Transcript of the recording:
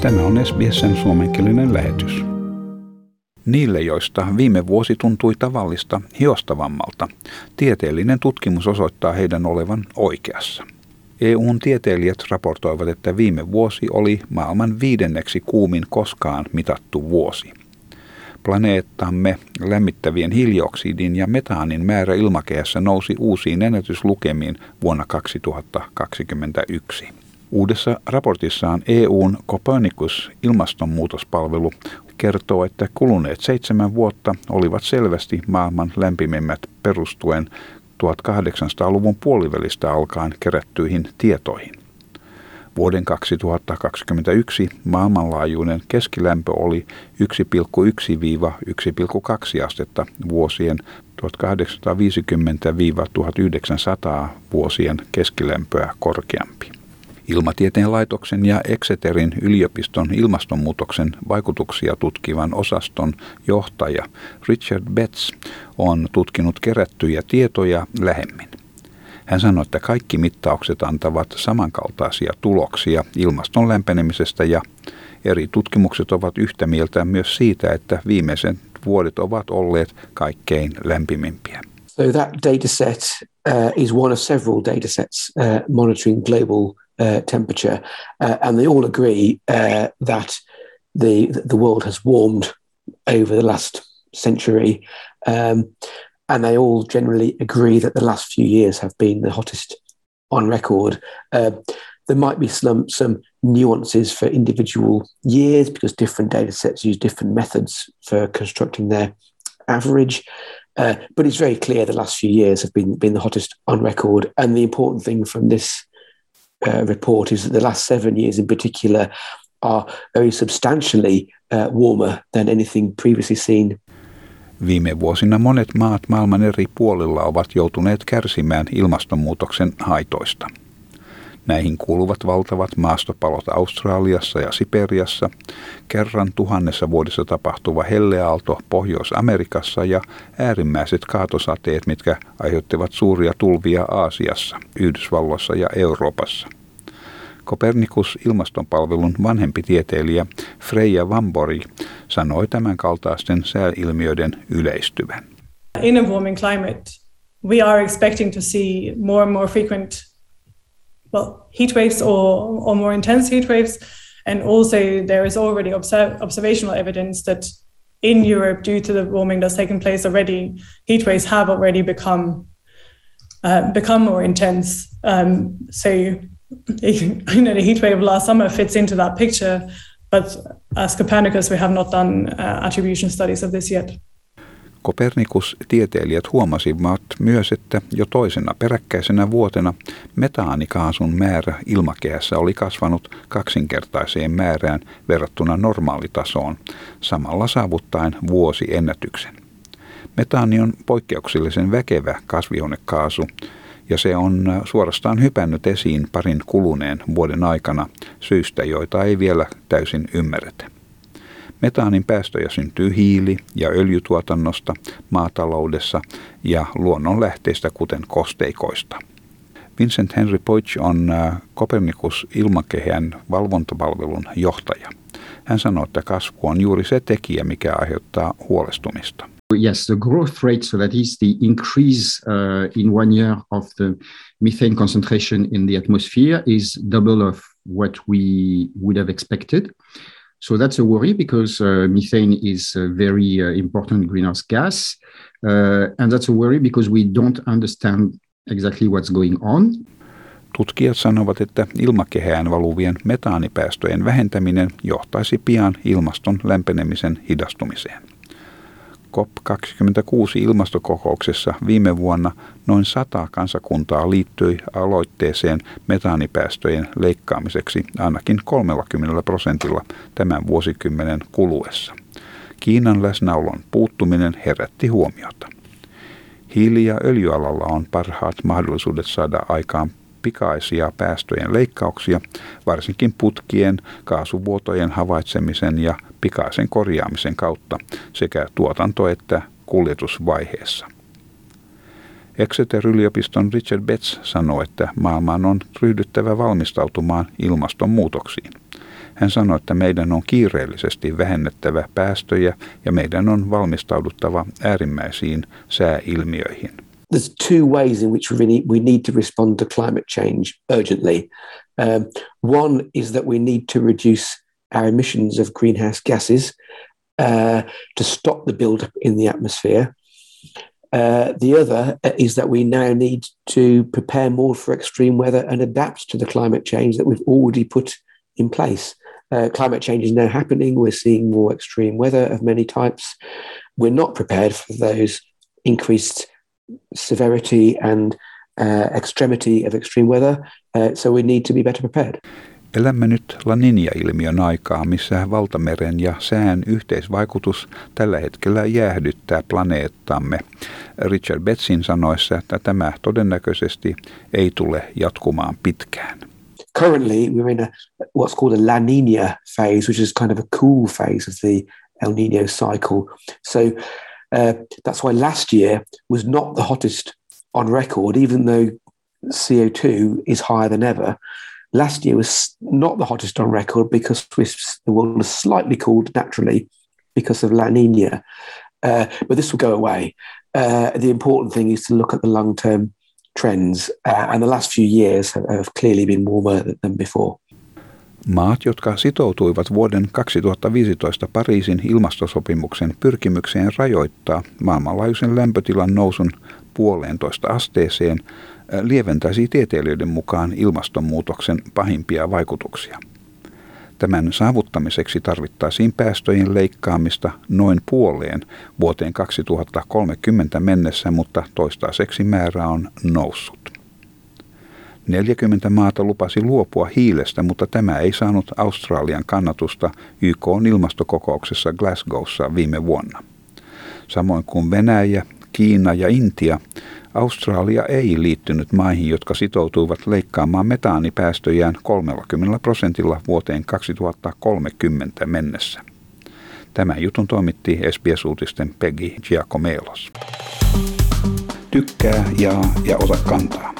Tämä on SBSn suomenkielinen lähetys. Niille, joista viime vuosi tuntui tavallista hiostavammalta, tieteellinen tutkimus osoittaa heidän olevan oikeassa. EUn tieteilijät raportoivat, että viime vuosi oli maailman viidenneksi kuumin koskaan mitattu vuosi. Planeettamme lämmittävien hiilioksidin ja metaanin määrä ilmakehässä nousi uusiin ennätyslukemiin vuonna 2021. Uudessa raportissaan EUn Copernicus ilmastonmuutospalvelu kertoo, että kuluneet seitsemän vuotta olivat selvästi maailman lämpimimmät perustuen 1800-luvun puolivälistä alkaen kerättyihin tietoihin. Vuoden 2021 maailmanlaajuinen keskilämpö oli 1,1-1,2 astetta vuosien 1850-1900 vuosien keskilämpöä korkeampi. Ilmatieteen laitoksen ja Exeterin yliopiston ilmastonmuutoksen vaikutuksia tutkivan osaston johtaja Richard Betts on tutkinut kerättyjä tietoja lähemmin. Hän sanoi, että kaikki mittaukset antavat samankaltaisia tuloksia ilmaston lämpenemisestä ja eri tutkimukset ovat yhtä mieltä myös siitä, että viimeiset vuodet ovat olleet kaikkein lämpimimpiä. So that dataset uh, is one of several datasets uh, monitoring global uh, temperature, uh, and they all agree uh, that the the world has warmed over the last century, um, and they all generally agree that the last few years have been the hottest on record. Uh, there might be some some nuances for individual years because different data sets use different methods for constructing their average. Uh, but it's very clear the last few years have been been the hottest on record. And the important thing from this uh, report is that the last seven years in particular are very substantially uh, warmer than anything previously seen. Viime vuosina monet maat maailman eri puolilla ovat joutuneet kärsimään ilmastonmuutoksen haitoista. Näihin kuuluvat valtavat maastopalot Australiassa ja Siperiassa, kerran tuhannessa vuodessa tapahtuva helleaalto Pohjois-Amerikassa ja äärimmäiset kaatosateet, mitkä aiheuttivat suuria tulvia Aasiassa, Yhdysvalloissa ja Euroopassa. Kopernikus ilmastonpalvelun vanhempi tieteilijä Freja Vambori sanoi tämän kaltaisten sääilmiöiden yleistyvän. In a warming climate, we are expecting to see more and more frequent well, heat waves or, or more intense heat waves. And also, there is already observ- observational evidence that in Europe, due to the warming that's taken place already, heat waves have already become uh, become more intense. Um, so, you know, the heat wave last summer fits into that picture. But as Copernicus, we have not done uh, attribution studies of this yet. Kopernikus-tieteilijät huomasivat myös, että jo toisena peräkkäisenä vuotena metaanikaasun määrä ilmakehässä oli kasvanut kaksinkertaiseen määrään verrattuna normaalitasoon, samalla saavuttaen vuosiennätyksen. Metaani on poikkeuksellisen väkevä kasvihuonekaasu, ja se on suorastaan hypännyt esiin parin kuluneen vuoden aikana syistä, joita ei vielä täysin ymmärretä. Metaanin päästöjä syntyy hiili- ja öljytuotannosta, maataloudessa ja luonnonlähteistä kuten kosteikoista. Vincent Henry Poich on Copernicus ilmakehän valvontapalvelun johtaja. Hän sanoi, että kasvu on juuri se tekijä, mikä aiheuttaa huolestumista. Yes, the growth rate, so that is the increase uh, in one year of the methane concentration in the atmosphere, is double of what we would have expected. So that's a worry because uh, methane is a very uh, important greenhouse gas. Uh, and that's a worry because we don't understand exactly what's going on. Tutkijat sanovat, että ilmakehään valuvien metaanipäästöjen vähentäminen johtaisi pian ilmaston lämpenemisen hidastumiseen. COP26 ilmastokokouksessa viime vuonna noin sata kansakuntaa liittyi aloitteeseen metaanipäästöjen leikkaamiseksi ainakin 30 prosentilla tämän vuosikymmenen kuluessa. Kiinan läsnäolon puuttuminen herätti huomiota. Hiili- ja öljyalalla on parhaat mahdollisuudet saada aikaan pikaisia päästöjen leikkauksia, varsinkin putkien, kaasuvuotojen havaitsemisen ja pikaisen korjaamisen kautta sekä tuotanto- että kuljetusvaiheessa. Exeter-yliopiston Richard Betts sanoi, että maailman on ryhdyttävä valmistautumaan ilmastonmuutoksiin. Hän sanoi, että meidän on kiireellisesti vähennettävä päästöjä ja meidän on valmistauduttava äärimmäisiin sääilmiöihin. There's two ways in which we need, we need to respond to climate change urgently. Um, one is that we need to reduce our emissions of greenhouse gases uh, to stop the buildup in the atmosphere. Uh, the other is that we now need to prepare more for extreme weather and adapt to the climate change that we've already put in place. Uh, climate change is now happening. We're seeing more extreme weather of many types. We're not prepared for those increased severity and uh, extremity of extreme weather. Uh, so we need to be better prepared. Elämme nyt La Niña-ilmiön aikaa, missä valtameren ja sään yhteisvaikutus tällä hetkellä jäähdyttää planeettamme. Richard Betsin sanoissa, että tämä todennäköisesti ei tule jatkumaan pitkään. Currently, we're in a what's called a La Nina phase, which is kind of a cool phase of the El Nino cycle. So uh, that's why last year was not the hottest on record, even though CO2 is higher than ever. Last year was not the hottest on record because the world was slightly cooled naturally because of La Nina. Uh, but this will go away. Uh, the important thing is to look at the long term trends, uh, and the last few years have, have clearly been warmer than before. Maat, jotka sitoutuivat vuoden 2015 Pariisin ilmastosopimuksen pyrkimykseen rajoittaa maailmanlaajuisen lämpötilan nousun puoleentoista asteeseen, lieventäisi tieteilijöiden mukaan ilmastonmuutoksen pahimpia vaikutuksia. Tämän saavuttamiseksi tarvittaisiin päästöjen leikkaamista noin puoleen vuoteen 2030 mennessä, mutta toistaiseksi määrä on noussut. 40 maata lupasi luopua hiilestä, mutta tämä ei saanut Australian kannatusta YK ilmastokokouksessa Glasgowssa viime vuonna. Samoin kuin Venäjä, Kiina ja Intia, Australia ei liittynyt maihin, jotka sitoutuivat leikkaamaan metaanipäästöjään 30 prosentilla vuoteen 2030 mennessä. Tämän jutun toimitti SBS-uutisten Peggy Giacomelos. Tykkää, jaa ja ota kantaa.